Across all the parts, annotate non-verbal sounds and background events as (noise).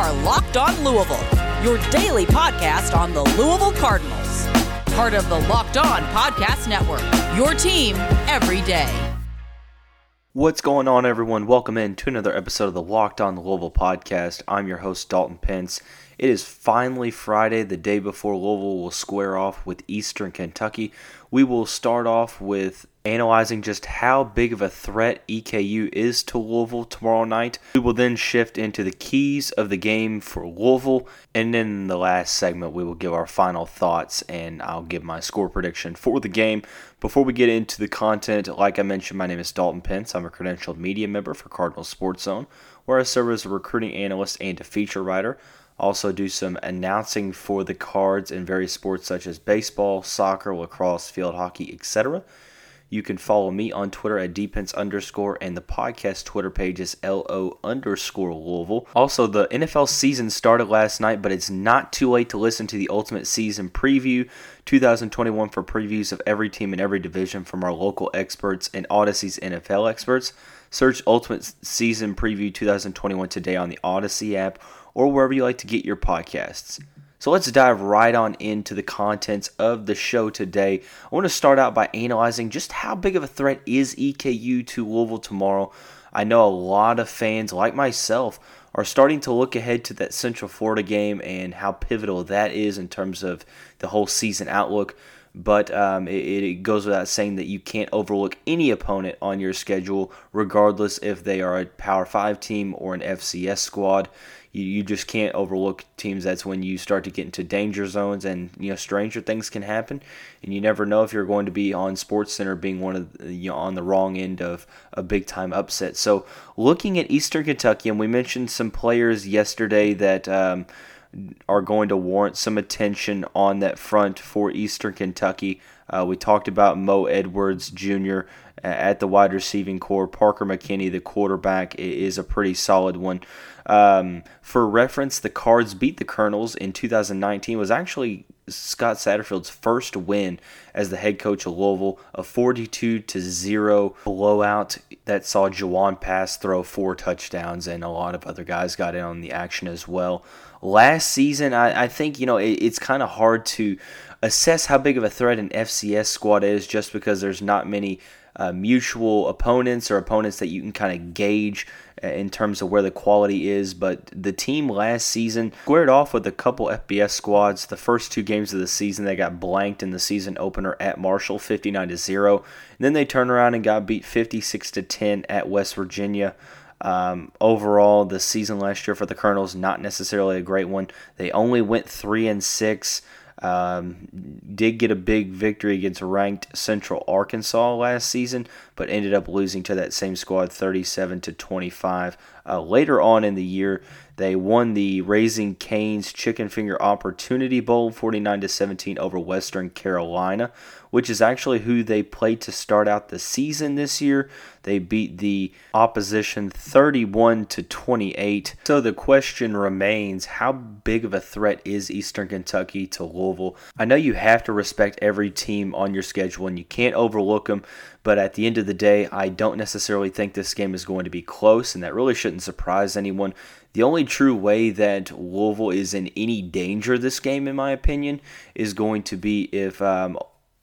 are Locked On Louisville, your daily podcast on the Louisville Cardinals. Part of the Locked On Podcast Network, your team every day. What's going on, everyone? Welcome in to another episode of the Locked On Louisville podcast. I'm your host, Dalton Pence. It is finally Friday, the day before Louisville will square off with Eastern Kentucky. We will start off with analyzing just how big of a threat EKU is to Louisville tomorrow night. We will then shift into the keys of the game for Louisville, and then in the last segment, we will give our final thoughts and I'll give my score prediction for the game. Before we get into the content, like I mentioned, my name is Dalton Pence. I'm a credentialed media member for Cardinal Sports Zone, where I serve as a recruiting analyst and a feature writer also do some announcing for the cards in various sports such as baseball, soccer, lacrosse, field hockey, etc. You can follow me on Twitter at dpence underscore and the podcast Twitter page is LO underscore Louisville. Also, the NFL season started last night, but it's not too late to listen to the Ultimate Season Preview 2021 for previews of every team in every division from our local experts and Audacy's NFL experts. Search Ultimate Season Preview 2021 today on the Odyssey app or wherever you like to get your podcasts. So let's dive right on into the contents of the show today. I want to start out by analyzing just how big of a threat is EKU to Louisville tomorrow. I know a lot of fans, like myself, are starting to look ahead to that Central Florida game and how pivotal that is in terms of the whole season outlook. But um, it, it, goes without saying that you can't overlook any opponent on your schedule, regardless if they are a Power 5 team or an FCS squad you, you just can't overlook teams. That's when you start to get into danger zones, and you know stranger things can happen, and you never know if you're going to be on Sports Center being one of the, you know on the wrong end of a big time upset. So looking at Eastern Kentucky, and we mentioned some players yesterday that. Um, are going to warrant some attention on that front for Eastern Kentucky. Uh, we talked about Mo Edwards Jr. at the wide receiving corps. Parker McKinney, the quarterback, is a pretty solid one. Um, for reference, the Cards beat the Colonels in 2019 was actually Scott Satterfield's first win as the head coach of Louisville, a 42 to 0 blowout that saw Jawon Pass throw four touchdowns, and a lot of other guys got in on the action as well. Last season, I, I think you know it, it's kind of hard to assess how big of a threat an FCS squad is just because there's not many uh, mutual opponents or opponents that you can kind of gauge uh, in terms of where the quality is. But the team last season squared off with a couple FBS squads. The first two games of the season, they got blanked in the season opener at Marshall, 59 to zero. Then they turned around and got beat 56 to 10 at West Virginia. Um, overall, the season last year for the Colonels not necessarily a great one. They only went three and six. Um, did get a big victory against ranked Central Arkansas last season, but ended up losing to that same squad 37 to 25. Uh, later on in the year, they won the Raising Cane's Chicken Finger Opportunity Bowl 49 to 17 over Western Carolina, which is actually who they played to start out the season this year. They beat the opposition 31 to 28. So the question remains how big of a threat is Eastern Kentucky to Louisville? I know you have to respect every team on your schedule and you can't overlook them, but at the end of the day, I don't necessarily think this game is going to be close, and that really shouldn't surprise anyone. The only true way that Louisville is in any danger this game, in my opinion, is going to be if um,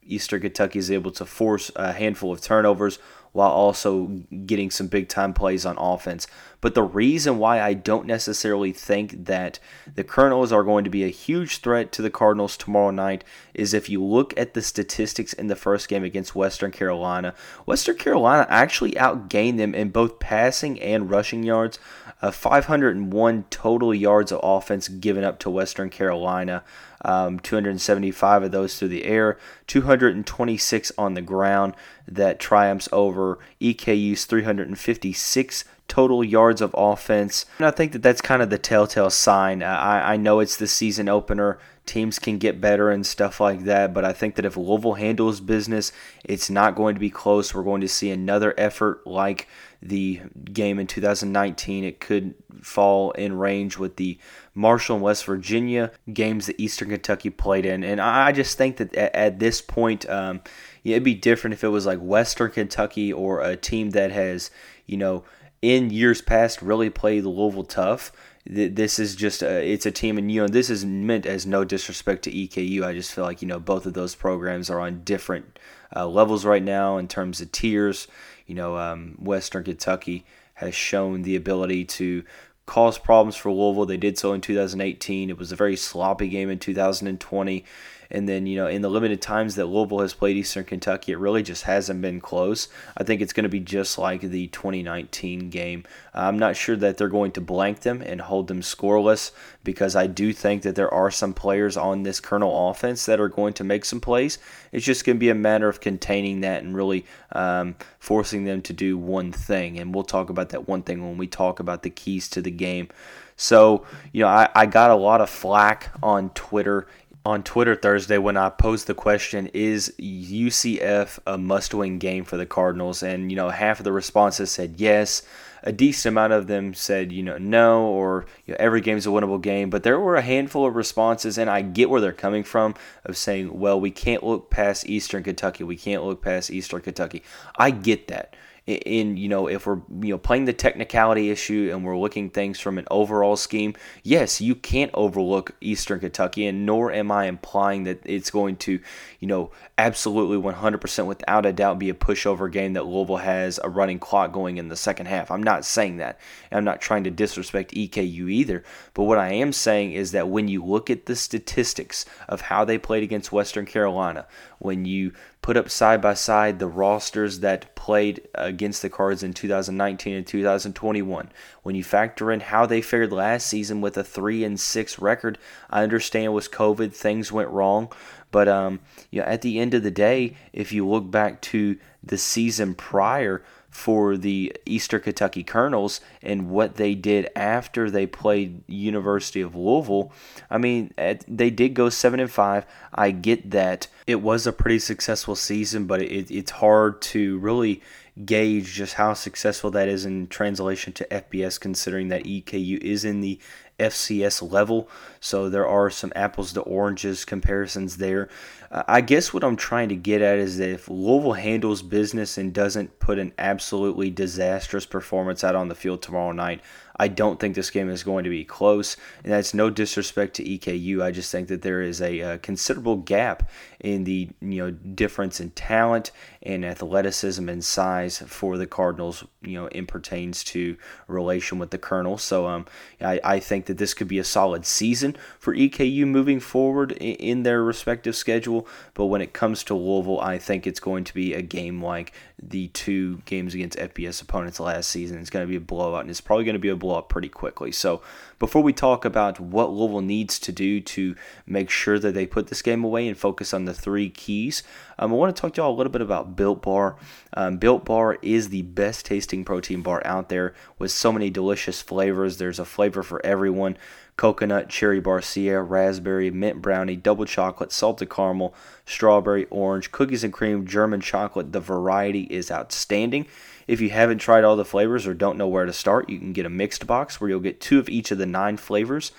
Eastern Kentucky is able to force a handful of turnovers while also getting some big time plays on offense. But the reason why I don't necessarily think that the Colonels are going to be a huge threat to the Cardinals tomorrow night is if you look at the statistics in the first game against Western Carolina. Western Carolina actually outgained them in both passing and rushing yards. Uh, 501 total yards of offense given up to Western Carolina. Um, 275 of those through the air, 226 on the ground. That triumphs over EKU's 356 total yards of offense. And I think that that's kind of the telltale sign. I, I know it's the season opener. Teams can get better and stuff like that, but I think that if Louisville handles business, it's not going to be close. We're going to see another effort like the game in 2019. It could fall in range with the Marshall and West Virginia games that Eastern Kentucky played in. And I just think that at, this point, um, it'd be different if it was like Western Kentucky or a team that has, you know, in years past really played Louisville tough. This is just a, it's a team, and you know this is meant as no disrespect to EKU. I just feel like you know both of those programs are on different uh, levels right now in terms of tiers. You know, um, Western Kentucky has shown the ability to cause problems for Louisville. They did so in 2018. It was a very sloppy game in 2020. And then, you know, in the limited times that Louisville has played Eastern Kentucky, it really just hasn't been close. I think it's going to be just like the 2019 game. I'm not sure that they're going to blank them and hold them scoreless because I do think that there are some players on this Colonel offense that are going to make some plays. It's just going to be a matter of containing that and really um, forcing them to do one thing. And we'll talk about that one thing when we talk about the keys to the game. So, you know, I, I got a lot of flack on Twitter on Twitter Thursday when I posed the question, is UCF a must win game for the Cardinals? And, you know, half of the responses said yes. A decent amount of them said, you know, no, or you know, every game's a winnable game. But there were a handful of responses, and I get where they're coming from of saying, well, we can't look past Eastern Kentucky. We can't look past Eastern Kentucky. I get that in you know if we're you know playing the technicality issue and we're looking things from an overall scheme yes you can't overlook eastern kentucky and nor am i implying that it's going to you know absolutely 100% without a doubt be a pushover game that louisville has a running clock going in the second half. I'm not saying that i'm not trying to disrespect eku either but what i am saying is that when you look at the statistics of how they played against western carolina when you put up side by side the rosters that played against the Cards in 2019 and 2021. When you factor in how they fared last season with a 3 and 6 record, I understand was COVID things went wrong, but um, you know, at the end of the day, if you look back to the season prior, for the Eastern Kentucky Colonels and what they did after they played University of Louisville. I mean, they did go seven and five. I get that it was a pretty successful season, but it, it's hard to really gauge just how successful that is in translation to FBS, considering that EKU is in the FCS level. So there are some apples to oranges comparisons there. I guess what I'm trying to get at is that if Louisville handles business and doesn't put an absolutely disastrous performance out on the field tomorrow night, I don't think this game is going to be close. And that's no disrespect to EKU. I just think that there is a, a considerable gap in the you know difference in talent and athleticism and size for the Cardinals. You know, in pertains to relation with the Colonel. So um, I, I think that this could be a solid season for EKU moving forward in, in their respective schedule. But when it comes to Louisville, I think it's going to be a game like the two games against FBS opponents last season. It's going to be a blowout, and it's probably going to be a blow up pretty quickly. So before we talk about what Louisville needs to do to make sure that they put this game away and focus on the three keys, um, I want to talk to y'all a little bit about Built Bar. Um, Built Bar is the best tasting protein bar out there with so many delicious flavors. There's a flavor for everyone coconut, cherry barcia, raspberry, mint brownie, double chocolate, salted caramel, strawberry, orange, cookies and cream, German chocolate. The variety is outstanding. If you haven't tried all the flavors or don't know where to start, you can get a mixed box where you'll get two of each of the nine flavors.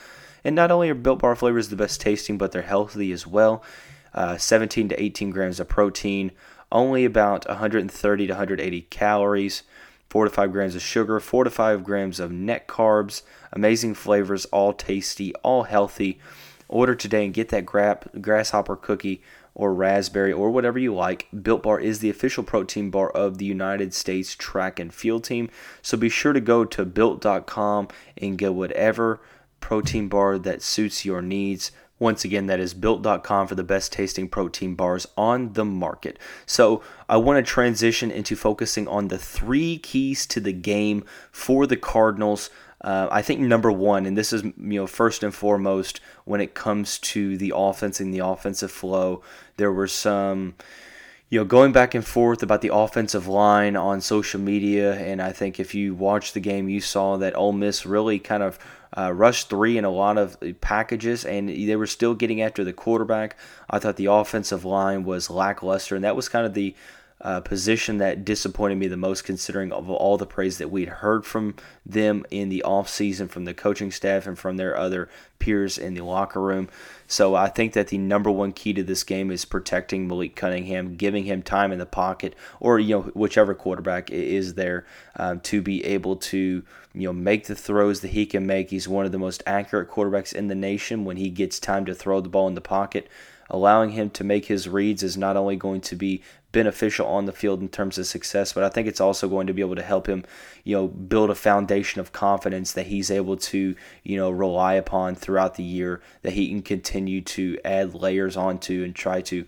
And not only are Built Bar flavors the best tasting, but they're healthy as well. Uh, 17 to 18 grams of protein, only about 130 to 180 calories, 4 to 5 grams of sugar, 4 to 5 grams of net carbs, amazing flavors, all tasty, all healthy. Order today and get that grasshopper cookie or raspberry or whatever you like. Built Bar is the official protein bar of the United States track and field team. So be sure to go to built.com and get whatever protein bar that suits your needs. Once again, that is built.com for the best tasting protein bars on the market. So, I want to transition into focusing on the three keys to the game for the Cardinals. Uh, I think number one, and this is you know first and foremost when it comes to the offense and the offensive flow, there were some you know going back and forth about the offensive line on social media, and I think if you watched the game, you saw that Ole Miss really kind of uh, rushed three in a lot of packages, and they were still getting after the quarterback. I thought the offensive line was lackluster, and that was kind of the uh, position that disappointed me the most, considering of all the praise that we'd heard from them in the offseason from the coaching staff and from their other peers in the locker room. So I think that the number one key to this game is protecting Malik Cunningham, giving him time in the pocket, or you know whichever quarterback is there um, to be able to you know make the throws that he can make. He's one of the most accurate quarterbacks in the nation when he gets time to throw the ball in the pocket allowing him to make his reads is not only going to be beneficial on the field in terms of success, but I think it's also going to be able to help him, you know, build a foundation of confidence that he's able to, you know, rely upon throughout the year that he can continue to add layers onto and try to,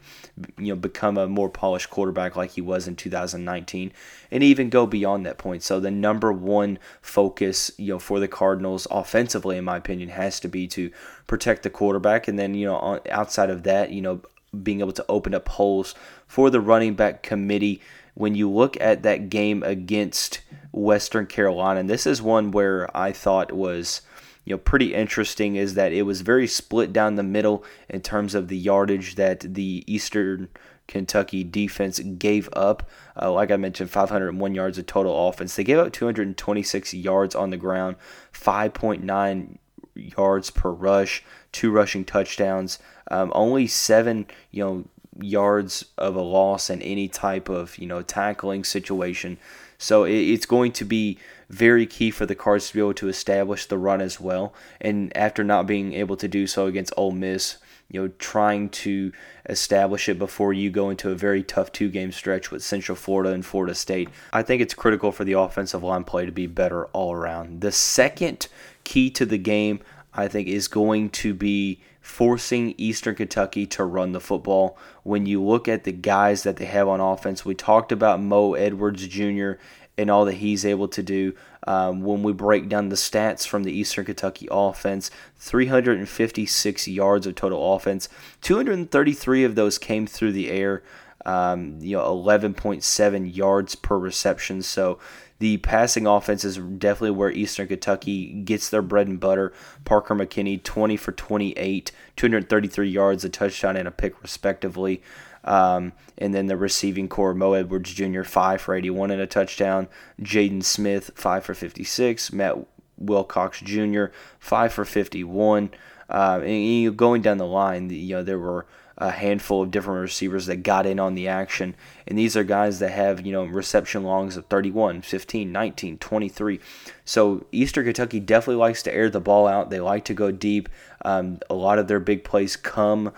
you know, become a more polished quarterback like he was in 2019 and even go beyond that point. So the number one focus, you know, for the Cardinals offensively in my opinion has to be to protect the quarterback and then, you know, outside of that, you know, being able to open up holes for the running back committee. When you look at that game against Western Carolina, and this is one where I thought was you know pretty interesting is that it was very split down the middle in terms of the yardage that the Eastern Kentucky defense gave up. Uh, like I mentioned, 501 yards of total offense. They gave up 226 yards on the ground, 5.9 yards per rush, two rushing touchdowns, um, only seven, you know, yards of a loss in any type of you know tackling situation. So it's going to be very key for the Cards to be able to establish the run as well. And after not being able to do so against Ole Miss, you know, trying to establish it before you go into a very tough two game stretch with Central Florida and Florida State. I think it's critical for the offensive line play to be better all around. The second key to the game, I think, is going to be forcing Eastern Kentucky to run the football. When you look at the guys that they have on offense, we talked about Mo Edwards Jr. and all that he's able to do. Um, when we break down the stats from the Eastern Kentucky offense, 356 yards of total offense, 233 of those came through the air. Um, you know, 11.7 yards per reception. So the passing offense is definitely where Eastern Kentucky gets their bread and butter. Parker McKinney, 20 for 28, 233 yards, a touchdown, and a pick, respectively. Um, and then the receiving corps, Mo Edwards Jr., 5 for 81 and a touchdown. Jaden Smith, 5 for 56. Matt Wilcox Jr., 5 for 51. Uh, and you going down the line, you know, there were a handful of different receivers that got in on the action. And these are guys that have, you know, reception longs of 31, 15, 19, 23. So Eastern Kentucky definitely likes to air the ball out. They like to go deep. Um, a lot of their big plays come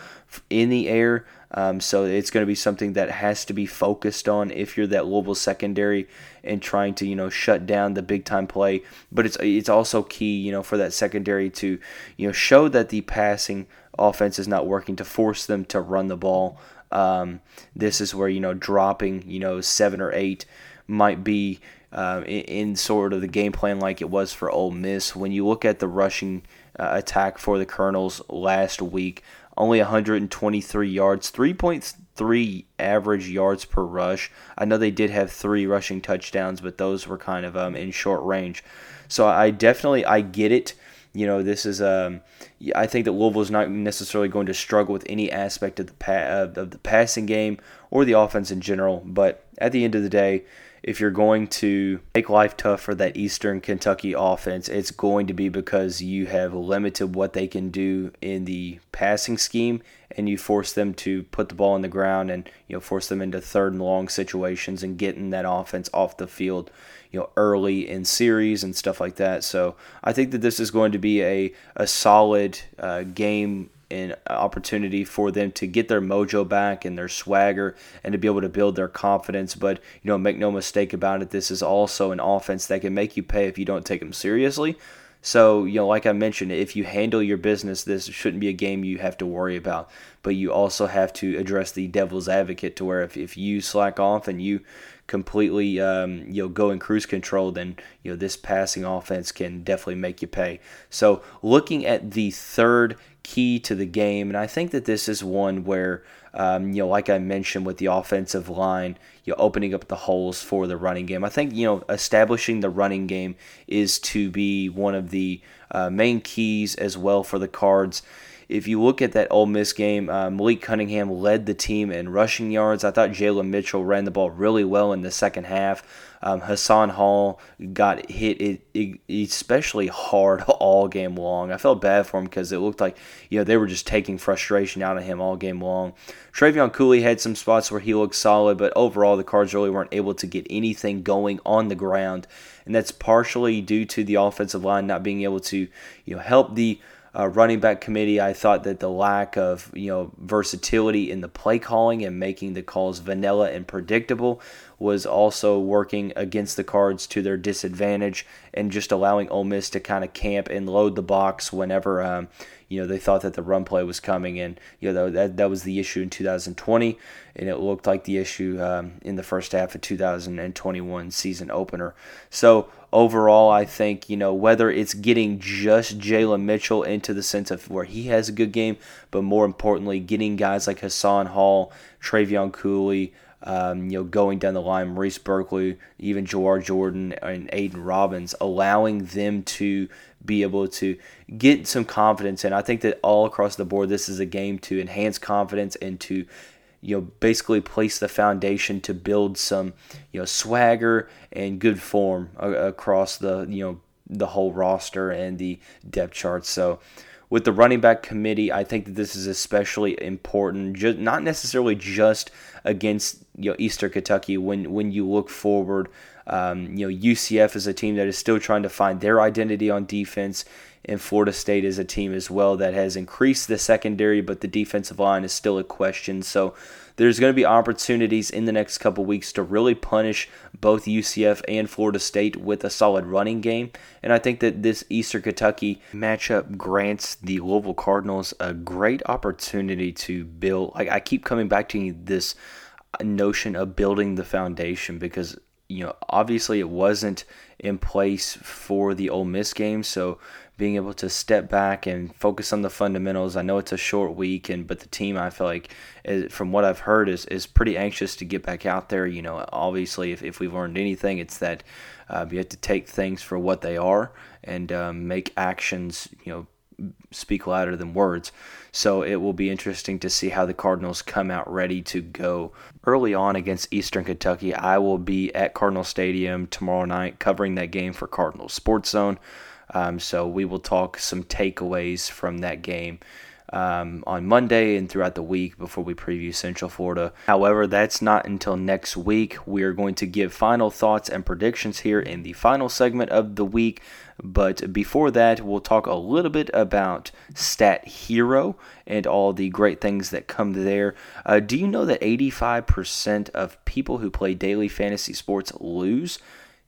in the air. Um, so it's going to be something that has to be focused on if you're that Louisville secondary and trying to you know shut down the big time play. But it's it's also key you know for that secondary to you know show that the passing offense is not working to force them to run the ball. Um, this is where you know dropping you know seven or eight might be uh, in, in, sort of the game plan like it was for Ole Miss. When you look at the rushing uh, attack for the Colonels last week, only 123 yards, 3.3 average yards per rush. I know they did have three rushing touchdowns, but those were kind of um, in short range. So I definitely I get it you know, this is um, I think that Louisville is not necessarily going to struggle with any aspect of the pa- of the passing game or the offense in general. But at the end of the day, if you're going to make life tough for that Eastern Kentucky offense, it's going to be because you have limited what they can do in the passing scheme and you force them to put the ball on the ground and you know force them into third and long situations and getting that offense off the field you know early in series and stuff like that. So I think that this is going to be a a solid uh, game and opportunity for them to get their mojo back and their swagger and to be able to build their confidence. But you know, make no mistake about it, this is also an offense that can make you pay if you don't take them seriously. So, you know, like I mentioned, if you handle your business, this shouldn't be a game you have to worry about. But you also have to address the devil's advocate to where if, if you slack off and you completely um, you know go in cruise control, then you know this passing offense can definitely make you pay. So looking at the third key to the game, and I think that this is one where um, you know like I mentioned with the offensive line, you know, opening up the holes for the running game. I think you know establishing the running game is to be one of the uh, main keys as well for the Cards if you look at that Ole Miss game, uh, Malik Cunningham led the team in rushing yards. I thought Jalen Mitchell ran the ball really well in the second half. Um, Hassan Hall got hit it, it, especially hard (laughs) all game long. I felt bad for him because it looked like you know they were just taking frustration out of him all game long. Trevion Cooley had some spots where he looked solid, but overall the Cards really weren't able to get anything going on the ground, and that's partially due to the offensive line not being able to you know help the uh, running back committee, I thought that the lack of you know versatility in the play calling and making the calls vanilla and predictable was also working against the Cards to their disadvantage, and just allowing Ole Miss to kind of camp and load the box whenever um, you know they thought that the run play was coming. And you know that that was the issue in 2020, and it looked like the issue um, in the first half of 2021 season opener. So overall, I think, you know, whether it's getting just Jalen Mitchell into the sense of where he has a good game, but more importantly, getting guys like Hassan Hall, Trevion Cooley, um, you know, going down the line, Maurice Burkley, even Jawhar Jordan and Aidan Robbins, allowing them to be able to get some confidence. And I think that all across the board, this is a game to enhance confidence and to you know basically place the foundation to build some you know swagger and good form across the you know the whole roster and the depth chart. So with the running back committee, I think that this is especially important, just, not necessarily just against you know Eastern Kentucky. When when you look forward, um, you know UCF is a team that is still trying to find their identity on defense and Florida State is a team as well that has increased the secondary, but the defensive line is still a question. So there's going to be opportunities in the next couple weeks to really punish both UCF and Florida State with a solid running game. And I think that this Eastern Kentucky matchup grants the Louisville Cardinals a great opportunity to build. Like I keep coming back to this notion of building the foundation because you know obviously it wasn't in place for the Ole Miss game, so being able to step back and focus on the fundamentals. I know it's a short week, and but the team I feel like, is, from what I've heard, is is pretty anxious to get back out there. You know, obviously, if, if we've learned anything, it's that uh, you have to take things for what they are and um, make actions. You know, speak louder than words. So it will be interesting to see how the Cardinals come out ready to go early on against Eastern Kentucky. I will be at Cardinal Stadium tomorrow night covering that game for Cardinal Sports Zone. Um, so we will talk some takeaways from that game. Um, on Monday and throughout the week before we preview Central Florida. However, that's not until next week. We are going to give final thoughts and predictions here in the final segment of the week. But before that, we'll talk a little bit about Stat Hero and all the great things that come there. Uh, do you know that 85% of people who play daily fantasy sports lose?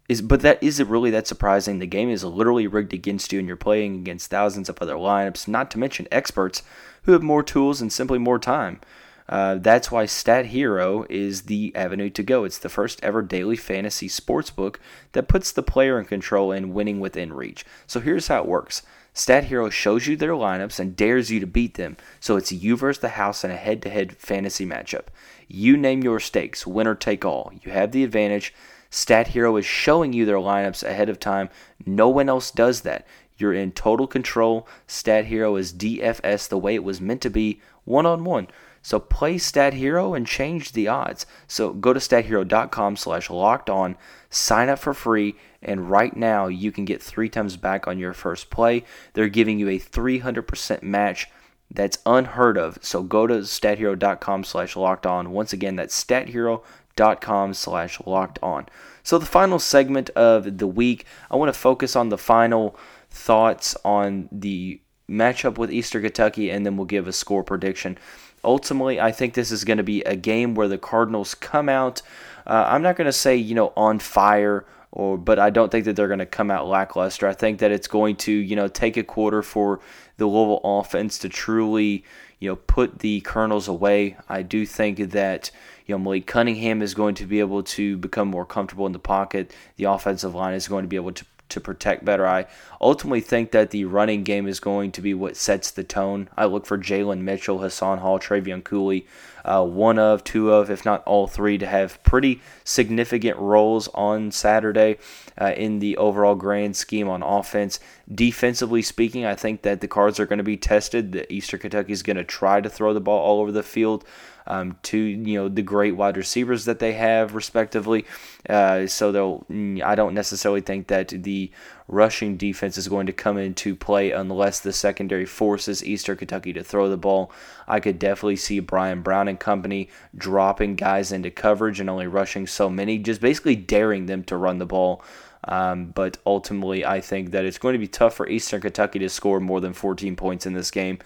Is but that isn't really that surprising. The game is literally rigged against you, and you're playing against thousands of other lineups. Not to mention experts who have more tools and simply more time. Uh, that's why Stat Hero is the avenue to go. It's the first ever daily fantasy sports book that puts the player in control and winning within reach. So here's how it works. Stat Hero shows you their lineups and dares you to beat them. So it's you versus the house in a head-to-head fantasy matchup. You name your stakes, winner take all. You have the advantage. Stat Hero is showing you their lineups ahead of time. No one else does that. You're in total control. Stat Hero is DFS the way it was meant to be, one on one. So play Stat Hero and change the odds. So go to stathero.com slash locked on, sign up for free, and right now you can get three times back on your first play. They're giving you a 300% match. That's unheard of. So go to stathero.com slash locked on. Once again, that's stathero.com dot com slash locked on. So the final segment of the week, I want to focus on the final thoughts on the matchup with Eastern Kentucky, and then we'll give a score prediction. Ultimately, I think this is going to be a game where the Cardinals come out. Uh, I'm not going to say you know on fire, or but I don't think that they're going to come out lackluster. I think that it's going to you know take a quarter for the Louisville offense to truly you know put the Colonels away. I do think that you know, Malik Cunningham is going to be able to become more comfortable in the pocket. The offensive line is going to be able to to protect better. I ultimately think that the running game is going to be what sets the tone. I look for Jalen Mitchell, Hassan Hall, Trevion Cooley, uh, one of, two of, if not all three, to have pretty significant roles on Saturday uh, in the overall grand scheme on offense. Defensively speaking, I think that the cards are going to be tested. The Eastern Kentucky is going to try to throw the ball all over the field um, to you know the great wide receivers that they have respectively. Uh, so they'll I don't necessarily think that the rushing defense is going to come into play unless the secondary forces Eastern Kentucky to throw the ball. I could definitely see Bryan Brown and company dropping guys into coverage and only rushing so many, just basically daring them to run the ball. Um, but ultimately, I think that it's going to be tough for Eastern Kentucky to score more than 14 points in this game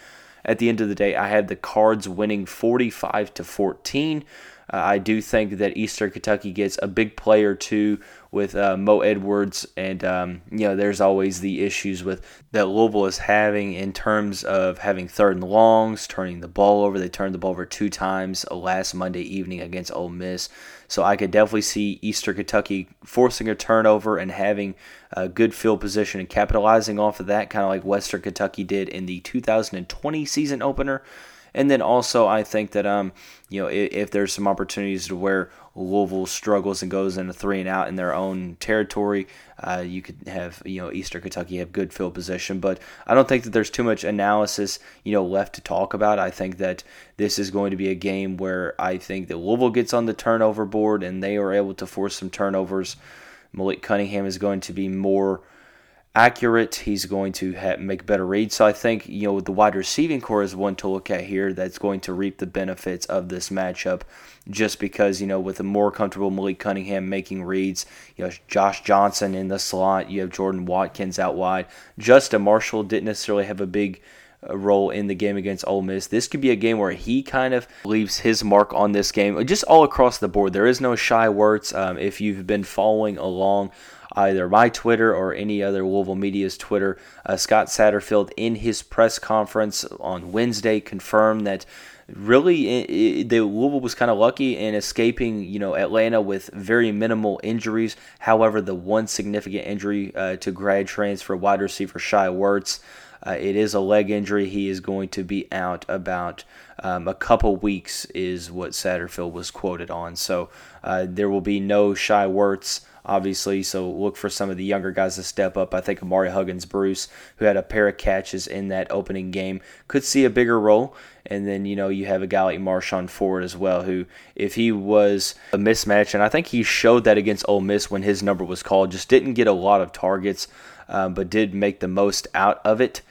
at the end of the day, I had the Cards winning 45 to 14. Uh, I do think that Eastern Kentucky gets a big player too with uh, Mo Edwards, and um, you know there's always the issues with that Louisville is having in terms of having third and longs, turning the ball over. They turned the ball over two times last Monday evening against Ole Miss, so I could definitely see Eastern Kentucky forcing a turnover and having a good field position and capitalizing off of that, kind of like Western Kentucky did in the 2020 season opener. And then also, I think that um, you know, if, if, there's some opportunities to where Louisville struggles and goes into three and out in their own territory, uh, you could have you know Eastern Kentucky have good field position. But I don't think that there's too much analysis you know left to talk about. I think that this is going to be a game where I think that Louisville gets on the turnover board and they are able to force some turnovers. Malik Cunningham is going to be more accurate. He's going to make better reads. So I think you know the wide receiving corps is one to look at here. That's going to reap the benefits of this matchup, just because you know with a more comfortable Malik Cunningham making reads, you know Josh Johnson in the slot, you have Jordan Watkins out wide. Justin Marshall didn't necessarily have a big uh, role in the game against Ole Miss. This could be a game where he kind of leaves his mark on this game, just all across the board. There is no shy words. Um, if you've been following along either my Twitter or any other Louisville media's Twitter. Uh, Scott Satterfield, in his press conference on Wednesday, confirmed that really it, the Louisville was kind of lucky in escaping, you know, Atlanta with very minimal injuries. However, the one significant injury uh, to grad transfer wide receiver Shai Werts. Uh, it is a leg injury. He is going to be out about um, a couple weeks, is what Satterfield was quoted on. So uh, there will be no Shai Werts obviously. So look for some of the younger guys to step up. I think Ahmari Huggins Bruce, who had a pair of catches in that opening game, could see a bigger role. And then, you know, you have a guy like Marshon Ford as well, who, if he was a mismatch, and I think he showed that against Ole Miss when his number was called, just didn't get a lot of targets, um, but did make the most out of it,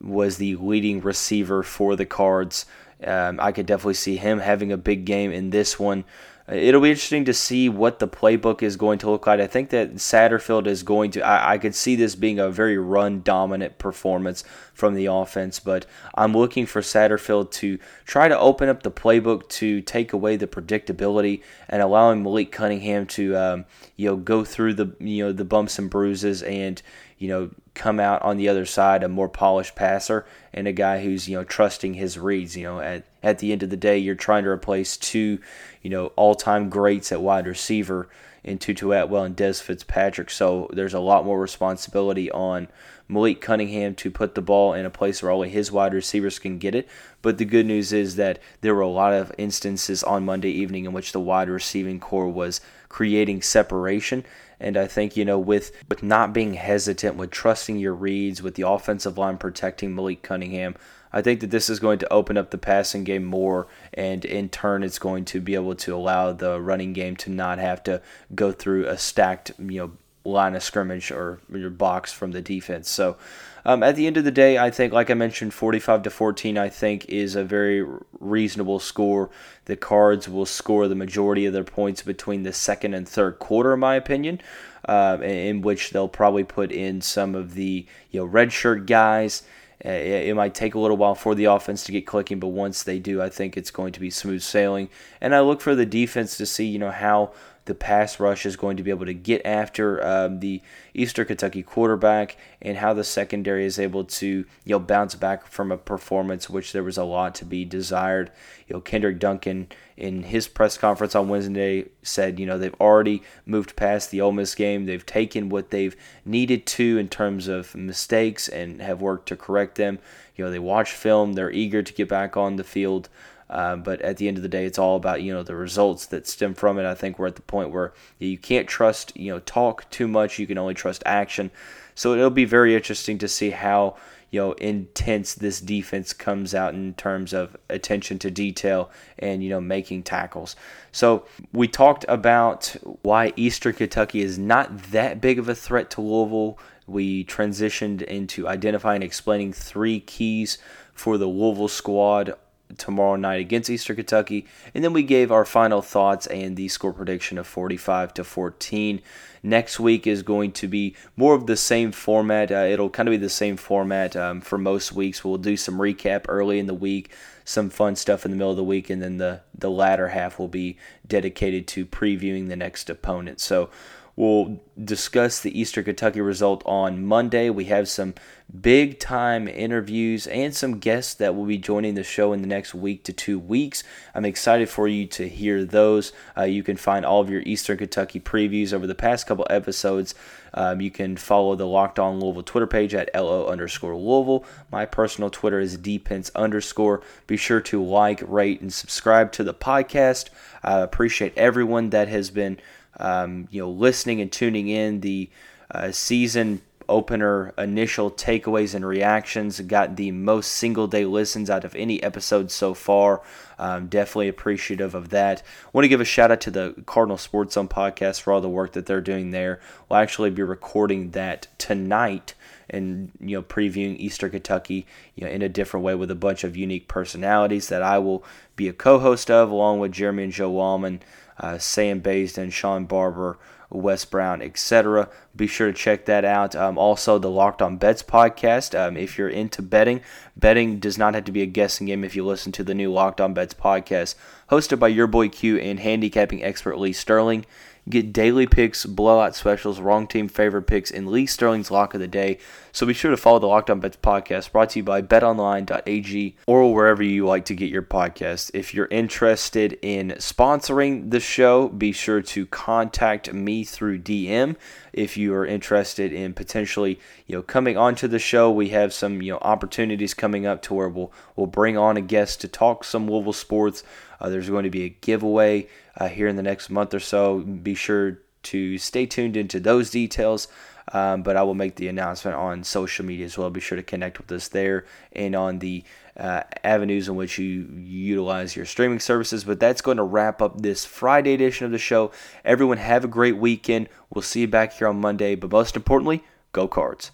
was the leading receiver for the Cards. Um, I could definitely see him having a big game in this one it'll be interesting to see what the playbook is going to look like. I think that Satterfield is going to. I, I, could see this being a very run dominant performance from the offense, but I'm looking for Satterfield to try to open up the playbook to take away the predictability and allowing Malik Cunningham to um, you know go through the you know the bumps and bruises and you know come out on the other side a more polished passer and a guy who's you know trusting his reads. You know, at at the end of the day, you're trying to replace two you know all-time greats at wide receiver in Tutu Atwell and Dez Fitzpatrick. So there's a lot more responsibility on Malik Cunningham to put the ball in a place where only his wide receivers can get it. But the good news is that there were a lot of instances on Monday evening in which the wide receiving corps was creating separation. And I think, you know, with, with not being hesitant, with trusting your reads, with the offensive line protecting Malik Cunningham, I think that this is going to open up the passing game more, and in turn, it's going to be able to allow the running game to not have to go through a stacked, you know, line of scrimmage or your box from the defense. So, um, at the end of the day, I think, like I mentioned, 45 to 14, I think is a very reasonable score. The Cards will score the majority of their points between the second and third quarter, in my opinion, uh, in which they'll probably put in some of the you know redshirt guys. Uh, it, might take a little while for the offense to get clicking, but once they do, I think it's going to be smooth sailing. And I look for the defense to see, you know, how the pass rush is going to be able to get after um, the Eastern Kentucky quarterback and how the secondary is able to you know bounce back from a performance which there was a lot to be desired. You know Kendrick Duncan in his press conference on Wednesday said you know they've already moved past the Ole Miss game. They've taken what they've needed to in terms of mistakes and have worked to correct them. You know they watch film. They're eager to get back on the field. Uh, but at the end of the day, it's all about you know the results that stem from it. I think we're at the point where you can't trust you know talk too much. You can only trust action. So it'll be very interesting to see how you know intense this defense comes out in terms of attention to detail and you know making tackles. So we talked about why Eastern Kentucky is not that big of a threat to Louisville. We transitioned into identifying explaining three keys for the Louisville squad tomorrow night against Eastern Kentucky. And then we gave our final thoughts and the score prediction of 45 to 14. Next week is going to be more of the same format. Uh, it'll kind of be the same format um, for most weeks. We'll do some recap early in the week, some fun stuff in the middle of the week, and then the, the latter half will be dedicated to previewing the next opponent. So We'll discuss the Eastern Kentucky result on Monday. We have some big time interviews and some guests that will be joining the show in the next week to two weeks. I'm excited for you to hear those. Uh, you can find all of your Eastern Kentucky previews over the past couple episodes. Um, you can follow the Locked On Louisville Twitter page at LO underscore Louisville. My personal Twitter is dpence underscore. Be sure to like, rate, and subscribe to the podcast. I appreciate everyone that has been um, you know, listening and tuning in. The uh, season opener initial takeaways and reactions got the most single day listens out of any episode so far. Um, definitely appreciative of that. Want to give a shout out to the Cardinal Sports Zone podcast for all the work that they're doing there. We'll actually be recording that tonight and you know previewing Eastern Kentucky you know in a different way with a bunch of unique personalities that I will be a co-host of along with Jeremy and Joe Wallman uh, Sam Baisden, Sean Barber, Wes Brown, etc. Be sure to check that out. Um, also, the Locked On Bets podcast. Um, if you're into betting, betting does not have to be a guessing game if you listen to the new Locked On Bets podcast, hosted by your boy Q and handicapping expert Lee Sterling. Get daily picks, blowout specials, wrong team favorite picks, and Lee Sterling's lock of the day. So be sure to follow the Locked On Bets podcast brought to you by betonline.ag or wherever you like to get your podcast. If you're interested in sponsoring the show, be sure to contact me through DM. If you are interested in potentially, you know, coming onto the show, we have some, you know, opportunities coming up to where we'll we'll bring on a guest to talk some Louisville sports. Uh, there's going to be a giveaway uh, here in the next month or so. Be sure to stay tuned into those details. Um, but I will make the announcement on social media as well. Be sure to connect with us there and on the uh, avenues in which you utilize your streaming services. But that's going to wrap up this Friday edition of the show. Everyone, have a great weekend. We'll see you back here on Monday. But most importantly, go cards.